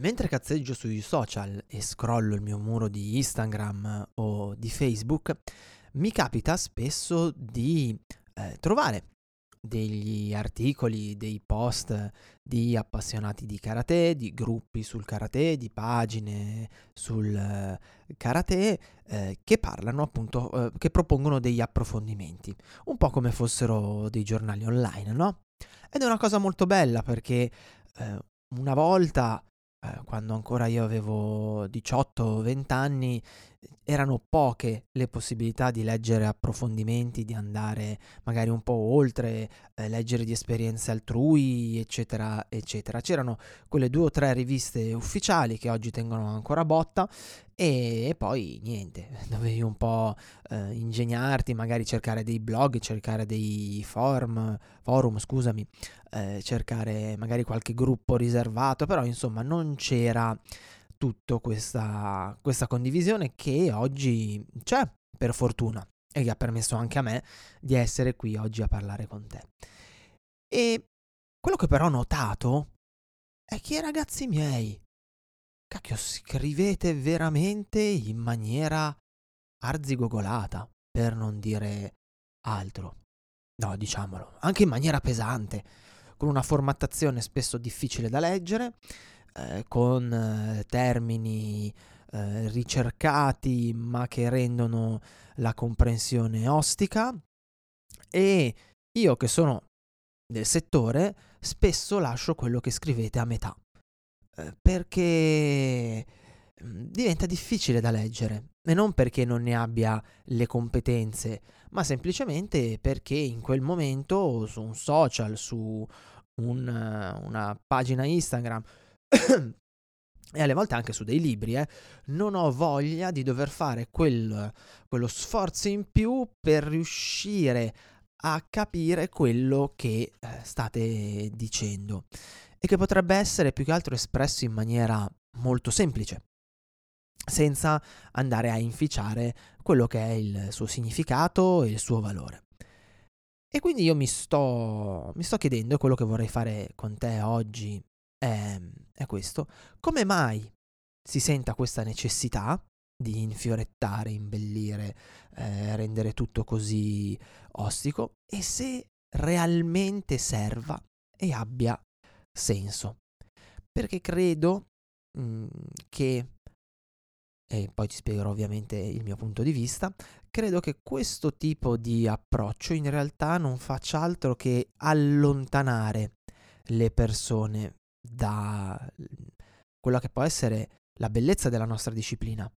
mentre cazzeggio sui social e scrollo il mio muro di Instagram o di Facebook, mi capita spesso di eh, trovare degli articoli, dei post di appassionati di karate, di gruppi sul karate, di pagine sul eh, karate eh, che parlano appunto, eh, che propongono degli approfondimenti, un po' come fossero dei giornali online, no? Ed è una cosa molto bella perché eh, una volta eh, quando ancora io avevo 18-20 anni, erano poche le possibilità di leggere approfondimenti, di andare magari un po' oltre, eh, leggere di esperienze altrui, eccetera, eccetera. C'erano quelle due o tre riviste ufficiali che oggi tengono ancora botta e, poi niente, dovevi un po' eh, ingegnarti, magari cercare dei blog, cercare dei forum, forum scusami, eh, cercare magari qualche gruppo riservato, però insomma non c'era tutta questa, questa condivisione che oggi c'è, per fortuna, e che ha permesso anche a me di essere qui oggi a parlare con te. E quello che però ho notato è che ragazzi miei, cacchio, scrivete veramente in maniera arzigogolata, per non dire altro. No, diciamolo, anche in maniera pesante con una formattazione spesso difficile da leggere, eh, con eh, termini eh, ricercati ma che rendono la comprensione ostica. E io che sono del settore spesso lascio quello che scrivete a metà eh, perché mm, diventa difficile da leggere. E non perché non ne abbia le competenze, ma semplicemente perché in quel momento su un social, su un, una pagina Instagram e alle volte anche su dei libri, eh, non ho voglia di dover fare quel, quello sforzo in più per riuscire a capire quello che eh, state dicendo e che potrebbe essere più che altro espresso in maniera molto semplice senza andare a inficiare quello che è il suo significato e il suo valore. E quindi io mi sto, mi sto chiedendo, quello che vorrei fare con te oggi è, è questo, come mai si senta questa necessità di infiorettare, imbellire, eh, rendere tutto così ostico e se realmente serva e abbia senso. Perché credo mh, mm, che e poi ti spiegherò ovviamente il mio punto di vista, credo che questo tipo di approccio in realtà non faccia altro che allontanare le persone da quella che può essere la bellezza della nostra disciplina,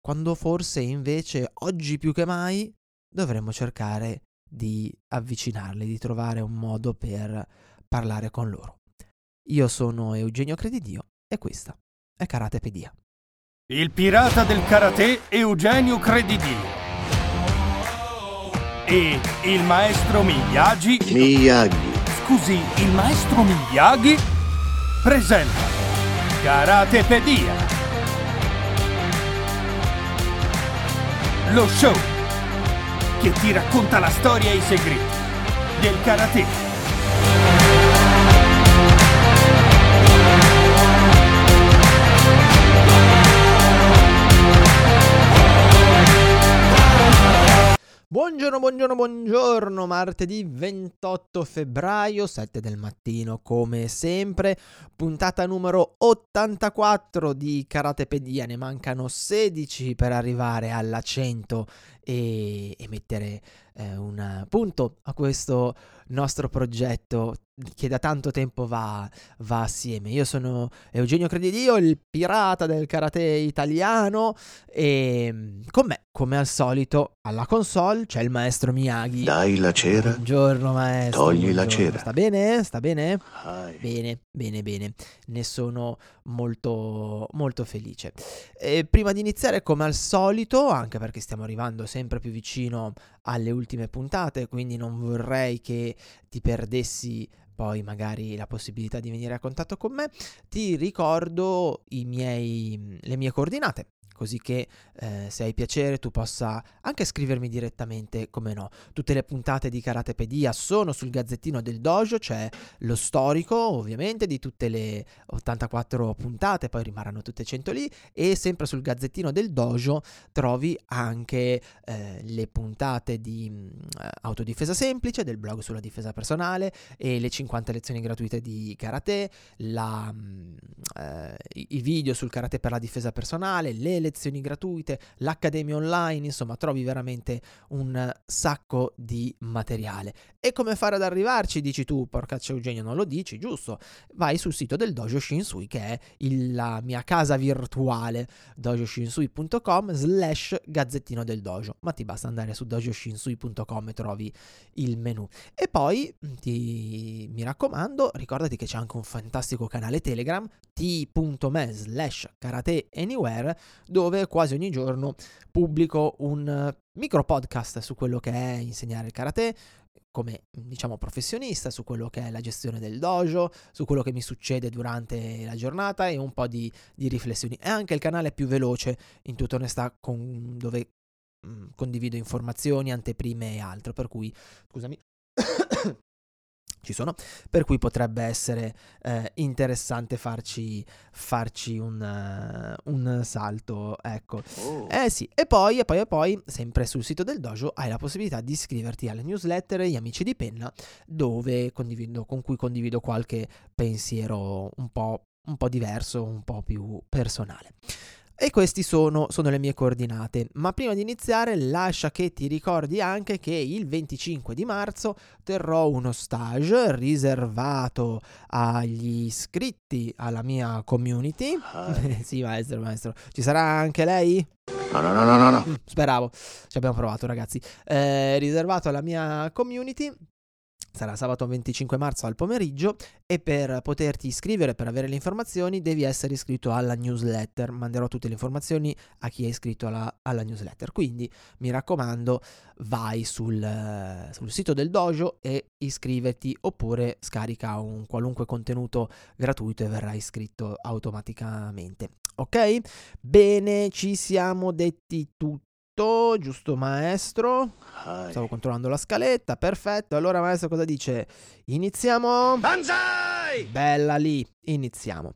quando forse invece oggi più che mai dovremmo cercare di avvicinarli, di trovare un modo per parlare con loro. Io sono Eugenio Credidio e questa è Karatepedia. Il pirata del karate Eugenio Credidio. E il maestro Miyagi. Miyagi. Scusi, il maestro Miyagi presenta Karatepedia. Lo show che ti racconta la storia e i segreti del karate. Buongiorno, buongiorno, buongiorno, martedì 28 febbraio, 7 del mattino, come sempre, puntata numero 84 di Karatepedia, ne mancano 16 per arrivare alla 100 e, e mettere eh, un punto a questo nostro progetto che da tanto tempo va, va assieme. Io sono Eugenio Credidio, il pirata del karate italiano e mm, con me, come al solito, alla console c'è il maestro Miyagi. Dai la cera. Buongiorno maestro. Togli buongiorno. la cera. Sta bene? Sta bene? Hai. Bene, bene, bene. Ne sono molto, molto felice. E prima di iniziare, come al solito, anche perché stiamo arrivando sempre più vicino alle ultime puntate, quindi non vorrei che ti perdessi poi magari la possibilità di venire a contatto con me, ti ricordo miei, le mie coordinate così che eh, se hai piacere tu possa anche scrivermi direttamente, come no. Tutte le puntate di Karatepedia sono sul gazzettino del dojo, c'è lo storico ovviamente di tutte le 84 puntate, poi rimarranno tutte 100 lì, e sempre sul gazzettino del dojo trovi anche eh, le puntate di mh, mm, autodifesa semplice, del blog sulla difesa personale e le 50 lezioni gratuite di karate, la, mh, mm, eh, i video sul karate per la difesa personale, le lezioni gratuite, l'accademia online, insomma trovi veramente un sacco di materiale. E come fare ad arrivarci? Dici tu, porcaccia Eugenio, non lo dici, giusto? Vai sul sito del Dojo Shinsui che è il, la mia casa virtuale, dojoshinsui.com slash gazzettino del dojo, ma ti basta andare su dojoshinsui.com e trovi il menu. E poi ti, mi raccomando, ricordati che c'è anche un fantastico canale Telegram, t.me slash karate anywhere, dove quasi ogni giorno pubblico un micro podcast su quello che è insegnare il karate, come diciamo professionista su quello che è la gestione del dojo, su quello che mi succede durante la giornata e un po' di, di riflessioni. È anche il canale più veloce, in tutta onestà, con, dove mh, mm, condivido informazioni, anteprime e altro. Per cui, scusami, ci sono, per cui potrebbe essere eh, interessante farci, farci un, uh, un, salto, ecco. Oh. Eh sì, e poi, e poi, e poi, sempre sul sito del dojo hai la possibilità di iscriverti alle newsletter Gli Amici di Penna, dove condivido, con cui condivido qualche pensiero un po', un po' diverso, un po' più personale. E queste sono, sono, le mie coordinate. Ma prima di iniziare, lascia che ti ricordi anche che il 25 di marzo terrò uno stage riservato agli iscritti alla mia community. sì, maestro, maestro. Ci sarà anche lei? No, no, no, no, no. Speravo. Ci abbiamo provato, ragazzi. Eh, riservato alla mia community sarà sabato 25 marzo al pomeriggio e per poterti iscrivere, per avere le informazioni, devi essere iscritto alla newsletter. Manderò tutte le informazioni a chi è iscritto alla, alla newsletter. Quindi mi raccomando, vai sul, sul, sito del dojo e iscriviti oppure scarica un qualunque contenuto gratuito e verrai iscritto automaticamente. Ok? Bene, ci siamo detti tutti giusto, giusto maestro. Stavo controllando la scaletta, perfetto. Allora maestro cosa dice? Iniziamo? Banzai! Bella lì, iniziamo.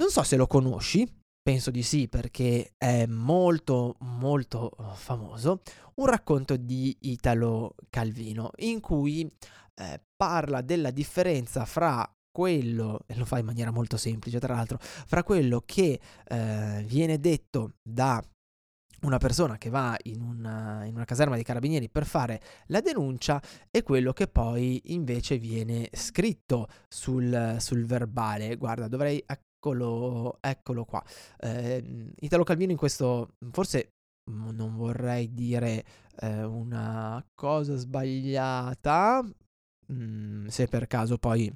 Non so se lo conosci, penso di sì perché è molto molto famoso, un racconto di Italo Calvino in cui eh, parla della differenza fra quello, e lo fa in maniera molto semplice tra l'altro, fra quello che eh, viene detto da una persona che va in una, in una, caserma dei carabinieri per fare la denuncia e quello che poi invece viene scritto sul, sul verbale. Guarda, dovrei... Eccolo, eccolo qua. Eh, Italo Calvino in questo, forse non vorrei dire eh, una cosa sbagliata, mm, se per caso poi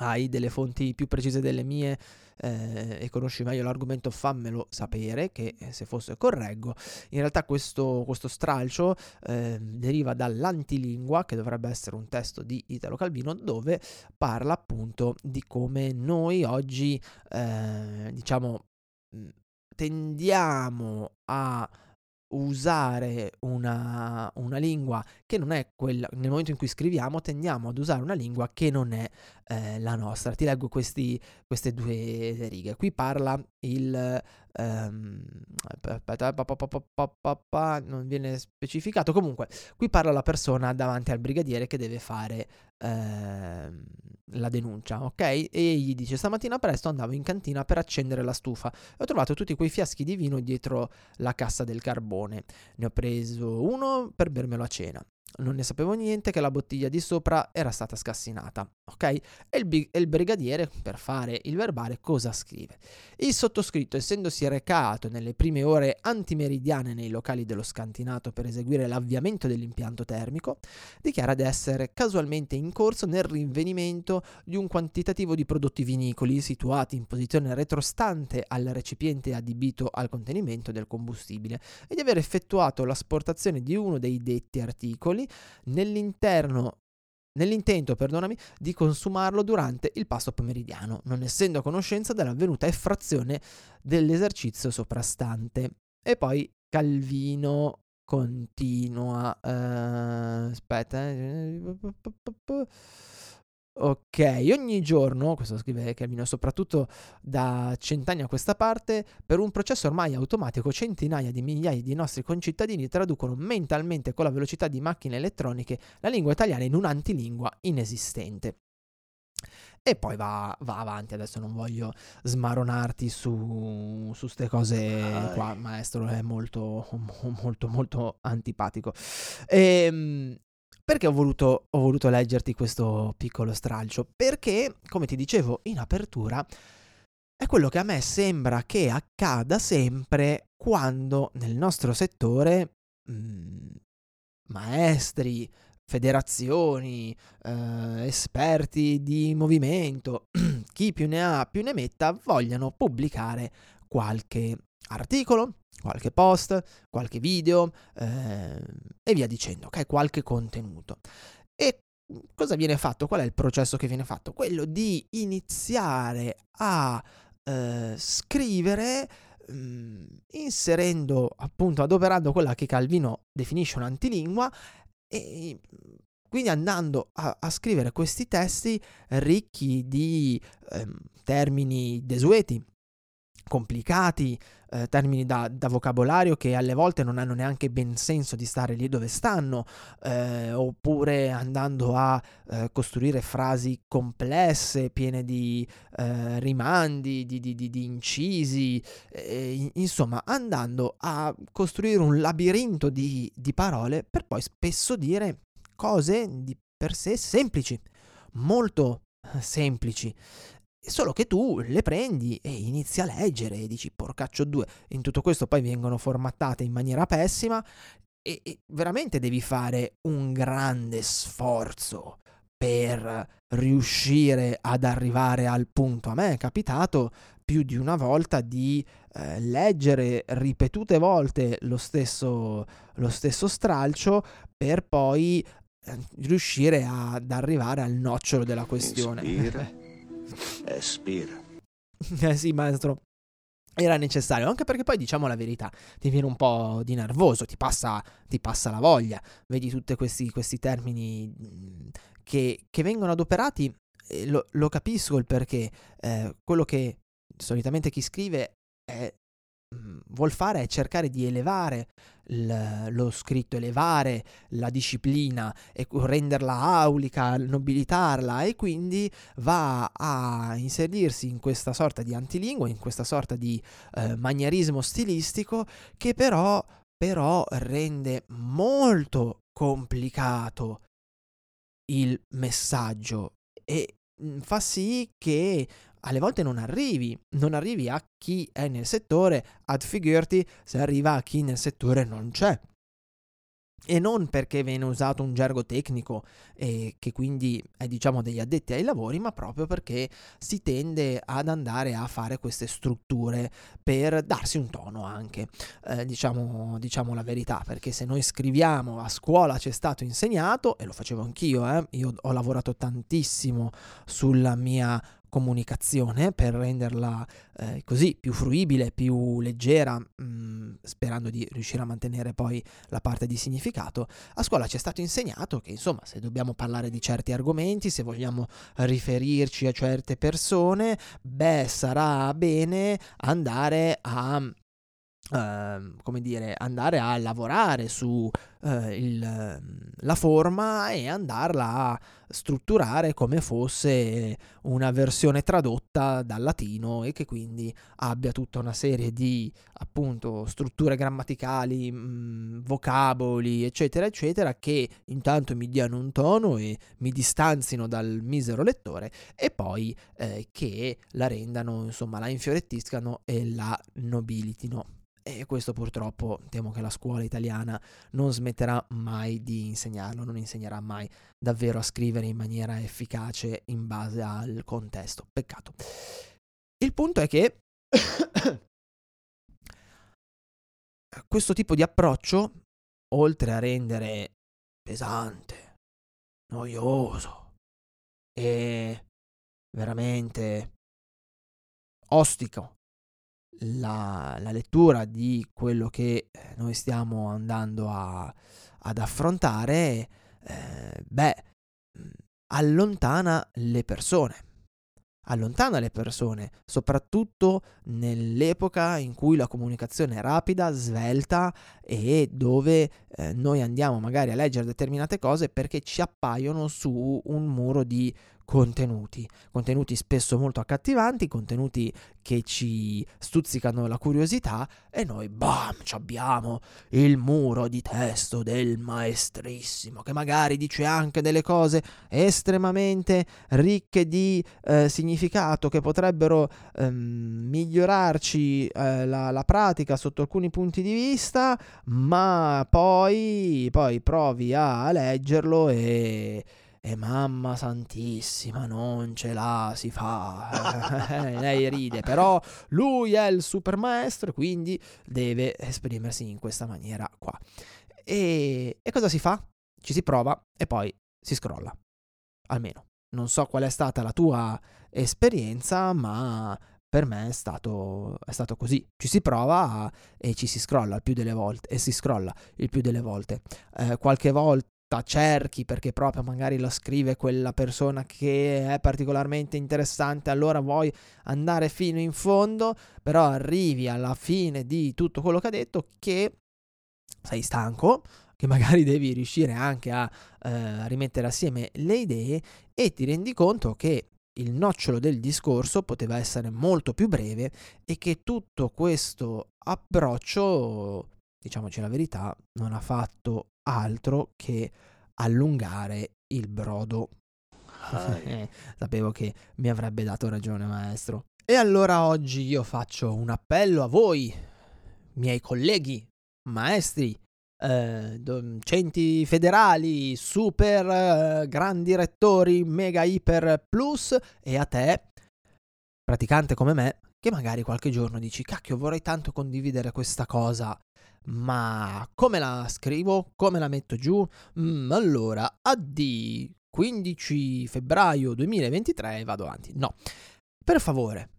hai delle fonti più precise delle mie eh, e conosci meglio l'argomento, fammelo sapere che eh, se fosse correggo. In realtà questo, questo stralcio eh, deriva dall'antilingua, che dovrebbe essere un testo di Italo Calvino, dove parla appunto di come noi oggi, eh, diciamo, tendiamo a usare una, una, lingua che non è quella, nel momento in cui scriviamo tendiamo ad usare una lingua che non è eh, la nostra. Ti leggo questi, queste due righe. Qui parla il... Um, non viene specificato. Comunque, qui parla la persona davanti al brigadiere che deve fare ehm, la denuncia, ok? E gli dice: Stamattina presto andavo in cantina per accendere la stufa e ho trovato tutti quei fiaschi di vino dietro la cassa del carbone. Ne ho preso uno per bermelo a cena non ne sapevo niente che la bottiglia di sopra era stata scassinata, ok? E il, bi- e il, brigadiere, per fare il verbale, cosa scrive? Il sottoscritto, essendosi recato nelle prime ore antimeridiane nei locali dello scantinato per eseguire l'avviamento dell'impianto termico, dichiara di essere casualmente in corso nel rinvenimento di un quantitativo di prodotti vinicoli situati in posizione retrostante al recipiente adibito al contenimento del combustibile e di aver effettuato l'asportazione di uno dei detti articoli nell'interno nell'intento, di consumarlo durante il pasto pomeridiano, non essendo a conoscenza dell'avvenuta effrazione dell'esercizio soprastante. E poi Calvino continua. Uh, aspetta. Eh. Ok, ogni giorno, questo scrive Calvino, soprattutto da cent'anni a questa parte, per un processo ormai automatico centinaia di migliaia di nostri concittadini traducono mentalmente con la velocità di macchine elettroniche la lingua italiana in un'antilingua inesistente. E poi va, va, avanti, adesso non voglio smaronarti su queste cose qua, maestro è molto, molto, molto antipatico. E, ehm, perché ho voluto, ho voluto leggerti questo piccolo stralcio? Perché, come ti dicevo in apertura, è quello che a me sembra che accada sempre quando nel nostro settore mh, mm, maestri, federazioni, eh, esperti di movimento, chi più ne ha più ne metta, vogliano pubblicare qualche articolo, qualche post, qualche video eh, e via dicendo, ok? Qualche contenuto. E cosa viene fatto? Qual è il processo che viene fatto? Quello di iniziare a eh, scrivere mh, mm, inserendo appunto adoperando quella che Calvino definisce un'antilingua e quindi andando a, a, scrivere questi testi ricchi di ehm, termini desueti, complicati, eh, termini da, da, vocabolario che alle volte non hanno neanche ben senso di stare lì dove stanno, eh, oppure andando a eh, costruire frasi complesse, piene di eh, rimandi, di, di, di, di incisi, insomma andando a costruire un labirinto di, di parole per poi spesso dire cose di per sé semplici, molto semplici. Solo che tu le prendi e inizi a leggere e dici porcaccio due. In tutto questo poi vengono formattate in maniera pessima e, e veramente devi fare un grande sforzo per riuscire ad arrivare al punto. A me è capitato più di una volta di eh, leggere ripetute volte lo stesso, lo stesso stralcio per poi eh, riuscire ad arrivare al nocciolo della questione. Inspira Espira. eh sì, maestro. Era necessario, anche perché poi diciamo la verità, ti viene un po' di nervoso, ti passa, ti passa la voglia, vedi tutti questi, questi termini mm, che, che, vengono adoperati, lo, lo, capisco il perché, eh, quello che solitamente chi scrive è vuol fare è cercare di elevare l- lo scritto, elevare la disciplina e renderla aulica, nobilitarla e quindi va a inserirsi in questa sorta di antilingua, in questa sorta di eh, manierismo stilistico che però, però rende molto complicato il messaggio e mhmm, fa sì che alle volte non arrivi, non arrivi a chi è nel settore, ad figurti se arriva a chi nel settore non c'è. E non perché viene usato un gergo tecnico e che quindi è diciamo degli addetti ai lavori, ma proprio perché si tende ad andare a fare queste strutture per darsi un tono anche, eh, diciamo, diciamo, la verità, perché se noi scriviamo a scuola ci è stato insegnato, e lo facevo anch'io, eh, io ho lavorato tantissimo sulla mia comunicazione per renderla eh, così più fruibile, più leggera, mh, mm, sperando di riuscire a mantenere poi la parte di significato, a scuola ci è stato insegnato che insomma se dobbiamo parlare di certi argomenti, se vogliamo riferirci a certe persone, beh sarà bene andare a Uh, come dire, andare a lavorare su uh, il, la forma e andarla a strutturare come fosse una versione tradotta dal latino e che quindi abbia tutta una serie di appunto strutture grammaticali, mh, mm, vocaboli, eccetera, eccetera, che intanto mi diano un tono e mi distanzino dal misero lettore e poi eh, che la rendano, insomma, la infiorettiscano e la nobilitino. E questo purtroppo temo che la scuola italiana non smetterà mai di insegnarlo, non insegnerà mai davvero a scrivere in maniera efficace in base al contesto. Peccato. Il punto è che questo tipo di approccio, oltre a rendere pesante, noioso e veramente ostico la, la lettura di quello che eh, noi stiamo andando a, ad affrontare, eh, beh, allontana le persone. Allontana le persone, soprattutto nell'epoca in cui la comunicazione è rapida, svelta e dove eh, noi andiamo magari a leggere determinate cose perché ci appaiono su un muro di contenuti, contenuti spesso molto accattivanti, contenuti che ci stuzzicano la curiosità e noi bam, abbiamo il muro di testo del maestrissimo che magari dice anche delle cose estremamente ricche di eh, significato che potrebbero ehm, migliorarci eh, la, la, pratica sotto alcuni punti di vista, ma poi, poi provi a leggerlo e e mamma santissima, non ce la si fa. Eh, lei ride, però lui è il super maestro, quindi deve esprimersi in questa maniera qua. E, e cosa si fa? Ci si prova e poi si scrolla. Almeno. Non so qual è stata la tua esperienza, ma per me è stato, è stato, così. Ci si prova e ci si scrolla il più delle volte. E si scrolla il più delle volte. Eh, qualche volta cerchi perché proprio magari lo scrive quella persona che è particolarmente interessante, allora vuoi andare fino in fondo, però arrivi alla fine di tutto quello che ha detto che sei stanco, che magari devi riuscire anche a eh, rimettere assieme le idee e ti rendi conto che il nocciolo del discorso poteva essere molto più breve e che tutto questo approccio, diciamoci la verità, non ha fatto altro che allungare il brodo. Eh, sapevo che mi avrebbe dato ragione, maestro. E allora oggi io faccio un appello a voi, miei colleghi, maestri, eh, docenti federali, super eh, grandi rettori, mega iper plus e a te, praticante come me, che magari qualche giorno dici cacchio vorrei tanto condividere questa cosa ma come la scrivo? Come la metto giù? Mm, allora, AD 15 febbraio 2023 e vado avanti. No, per favore,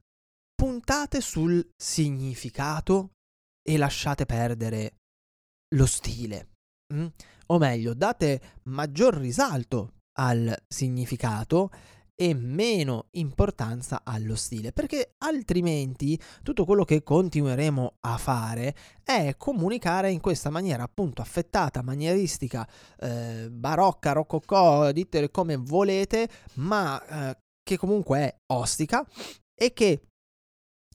puntate sul significato e lasciate perdere lo stile. Mm? O meglio, date maggior risalto al significato e meno importanza allo stile, perché altrimenti tutto quello che continueremo a fare è comunicare in questa maniera appunto affettata, manieristica, eh, barocca, rococò, ditele come volete, ma eh, che comunque è ostica e che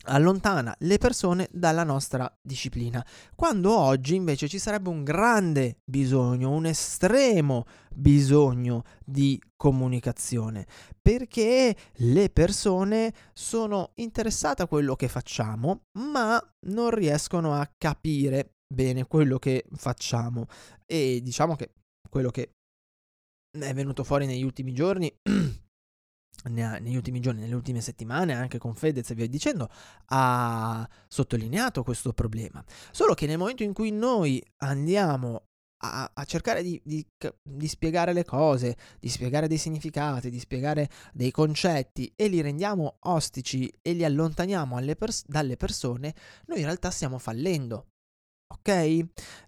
allontana le persone dalla nostra disciplina, quando oggi invece ci sarebbe un grande bisogno, un estremo bisogno di comunicazione, perché le persone sono interessate a quello che facciamo, ma non riescono a capire bene quello che facciamo. E diciamo che quello che è venuto fuori negli ultimi giorni negli ultimi giorni, nelle ultime settimane, anche con Fedez e via dicendo, ha sottolineato questo problema. Solo che nel momento in cui noi andiamo a, a cercare di, di, di, spiegare le cose, di spiegare dei significati, di spiegare dei concetti e li rendiamo ostici e li allontaniamo pers- dalle persone, noi in realtà stiamo fallendo. Ok?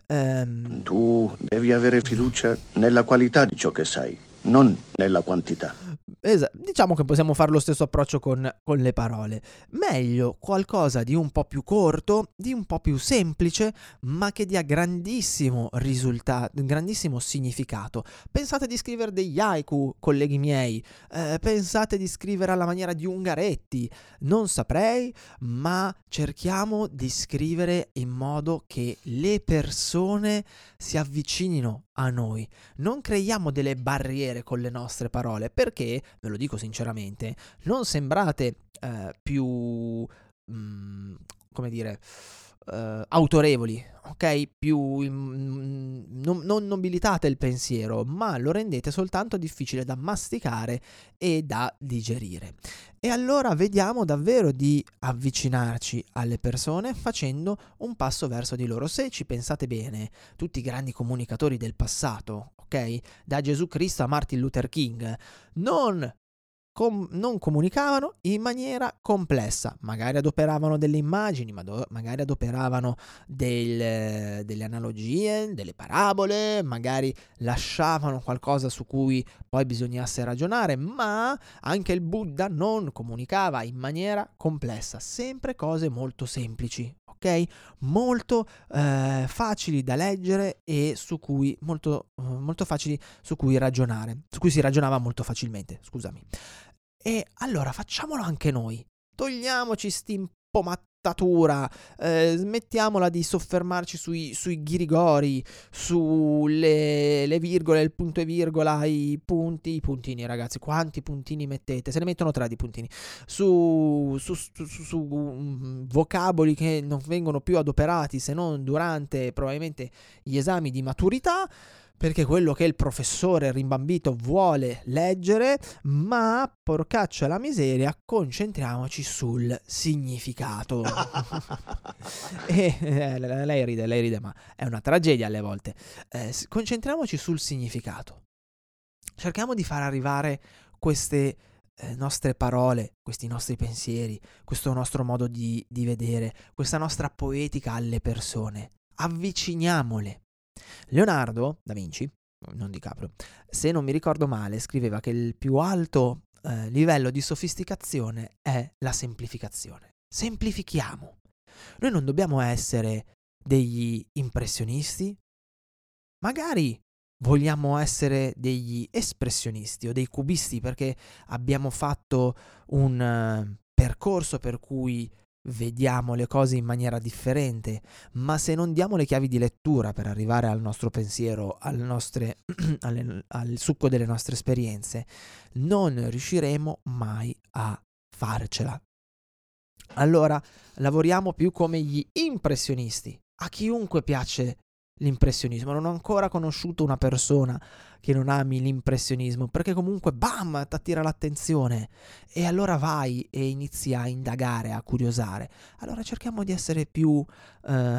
Um... Tu devi avere fiducia nella qualità di ciò che sai, non nella quantità. Esatto, diciamo che possiamo fare lo stesso approccio con, con, le parole. Meglio qualcosa di un po' più corto, di un po' più semplice, ma che dia grandissimo risultato, grandissimo significato. Pensate di scrivere degli haiku, colleghi miei, eh, pensate di scrivere alla maniera di Ungaretti, non saprei, ma cerchiamo di scrivere in modo che le persone si avvicinino a noi. Non creiamo delle barriere con le nostre parole, perché ve lo dico sinceramente, non sembrate eh, più, mh, mm, come dire, eh, autorevoli, ok? Più mh, mm, non, non nobilitate il pensiero, ma lo rendete soltanto difficile da masticare e da digerire. E allora vediamo davvero di avvicinarci alle persone facendo un passo verso di loro. Se ci pensate bene, tutti i grandi comunicatori del passato, ok? Da Gesù Cristo a Martin Luther King, non com- non comunicavano in maniera complessa, magari adoperavano delle immagini, ma do- magari adoperavano del, delle analogie, delle parabole, magari lasciavano qualcosa su cui poi bisognasse ragionare, ma anche il Buddha non comunicava in maniera complessa, sempre cose molto semplici, ok? Molto eh, facili da leggere e su cui molto, molto facili su cui ragionare, su cui si ragionava molto facilmente, scusami. E allora facciamolo anche noi. Togliamoci stimpomattatura, eh, smettiamola di soffermarci sui, sui ghirigori, sulle le virgole, il punto e virgola, i punti, i puntini ragazzi, quanti puntini mettete? Se ne mettono tre di puntini. Su, su, su, su um, vocaboli che non vengono più adoperati se non durante probabilmente gli esami di maturità perché quello che il professore rimbambito vuole leggere, ma porcaccia la miseria, concentriamoci sul significato. e eh, lei ride, lei ride, ma è una tragedia alle volte. Eh, concentriamoci sul significato. Cerchiamo di far arrivare queste eh, nostre parole, questi nostri pensieri, questo nostro modo di, di vedere, questa nostra poetica alle persone. Avviciniamole Leonardo da Vinci, non DiCaprio, se non mi ricordo male, scriveva che il più alto eh, livello di sofisticazione è la semplificazione. Semplifichiamo. Noi non dobbiamo essere degli impressionisti, magari vogliamo essere degli espressionisti o dei cubisti perché abbiamo fatto un uh, percorso per cui vediamo le cose in maniera differente, ma se non diamo le chiavi di lettura per arrivare al nostro pensiero, al, nostre, alle, al succo delle nostre esperienze, non riusciremo mai a farcela. Allora lavoriamo più come gli impressionisti. A chiunque piace l'impressionismo. Non ho ancora conosciuto una persona che non ami l'impressionismo, perché comunque bam, ti attira l'attenzione e allora vai e inizi a indagare, a curiosare. Allora cerchiamo di essere più uh,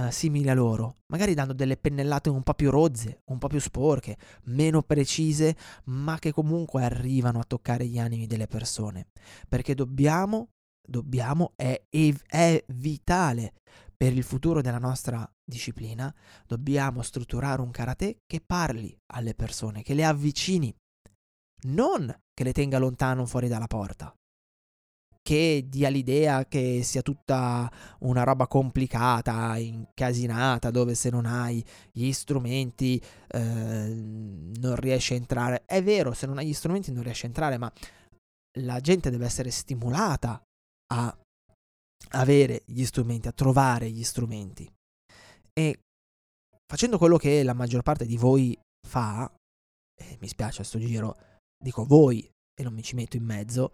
simili a loro, magari dando delle pennellate un po' più rozze, un po' più sporche, meno precise, ma che comunque arrivano a toccare gli animi delle persone, perché dobbiamo dobbiamo, è, è, vitale per il futuro della nostra disciplina, dobbiamo strutturare un karate che parli alle persone, che le avvicini, non che le tenga lontano fuori dalla porta, che dia l'idea che sia tutta una roba complicata, incasinata, dove se non hai gli strumenti eh, non riesci a entrare. È vero, se non hai gli strumenti non riesci a entrare, ma la gente deve essere stimolata a avere gli strumenti, a trovare gli strumenti. E facendo quello che la maggior parte di voi fa, e mi spiace a sto giro, dico voi e non mi ci metto in mezzo,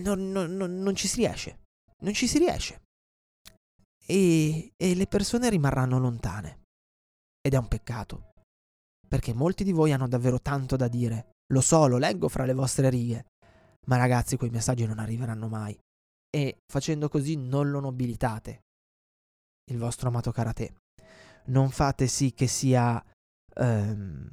non, non, non, ci si riesce. Non ci si riesce. E, e le persone rimarranno lontane. Ed è un peccato. Perché molti di voi hanno davvero tanto da dire. Lo so, lo leggo fra le vostre righe. Ma ragazzi, quei messaggi non arriveranno mai e facendo così non lo nobilitate il vostro amato karate. Non fate sì che sia um,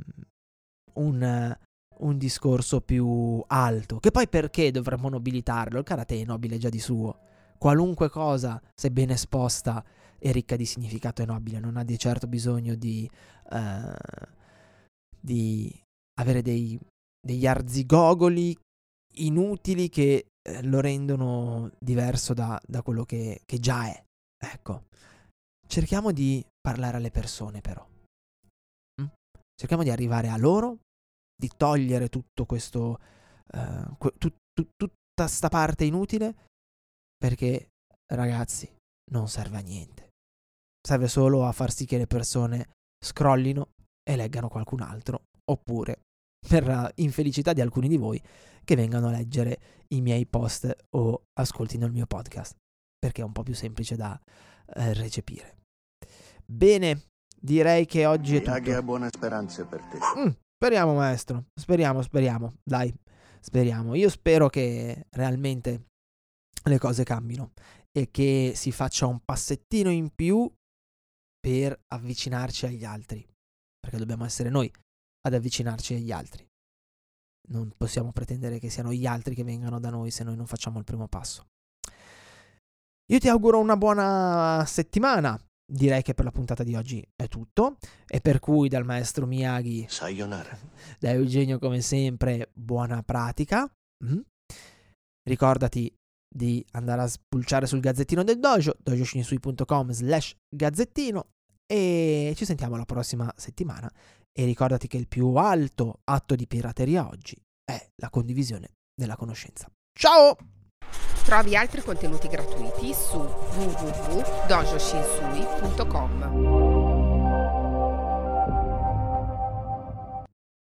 un, un discorso più alto. Che poi perché dovremmo nobilitarlo? Il karate è nobile già di suo. Qualunque cosa, se ben esposta e ricca di significato, è nobile. Non ha di certo bisogno di, uh, di avere dei, degli arzigogoli inutili che eh, lo rendono diverso da, da quello che, che, già è. Ecco, cerchiamo di parlare alle persone però. Mm? Cerchiamo di arrivare a loro, di togliere tutto questo, uh, tu, tu, tutta sta parte inutile, perché ragazzi non serve a niente. Serve solo a far sì che le persone scrollino e leggano qualcun altro, oppure per infelicità di alcuni di voi, che vengano a leggere i miei post o ascoltino il mio podcast, perché è un po' più semplice da eh, recepire. Bene, direi che oggi è tutto. Ha buone speranze per te. Mm, speriamo, maestro. Speriamo, speriamo. Dai, speriamo. Io spero che realmente le cose cambino e che si faccia un passettino in più per avvicinarci agli altri. Perché dobbiamo essere noi ad avvicinarci agli altri. Non possiamo pretendere che siano gli altri che vengano da noi se noi non facciamo il primo passo. Io ti auguro una buona settimana. Direi che per la puntata di oggi è tutto. E per cui dal maestro Miyagi, Sayonara. da Eugenio come sempre, buona pratica. Mm? Ricordati di andare a spulciare sul gazzettino del dojo, dojoshinsui.com slash gazzettino e ci sentiamo la prossima settimana e ricordati che il più alto atto di pirateria oggi è la condivisione della conoscenza. Ciao! Trovi altri contenuti gratuiti su www.dojoshinsui.com.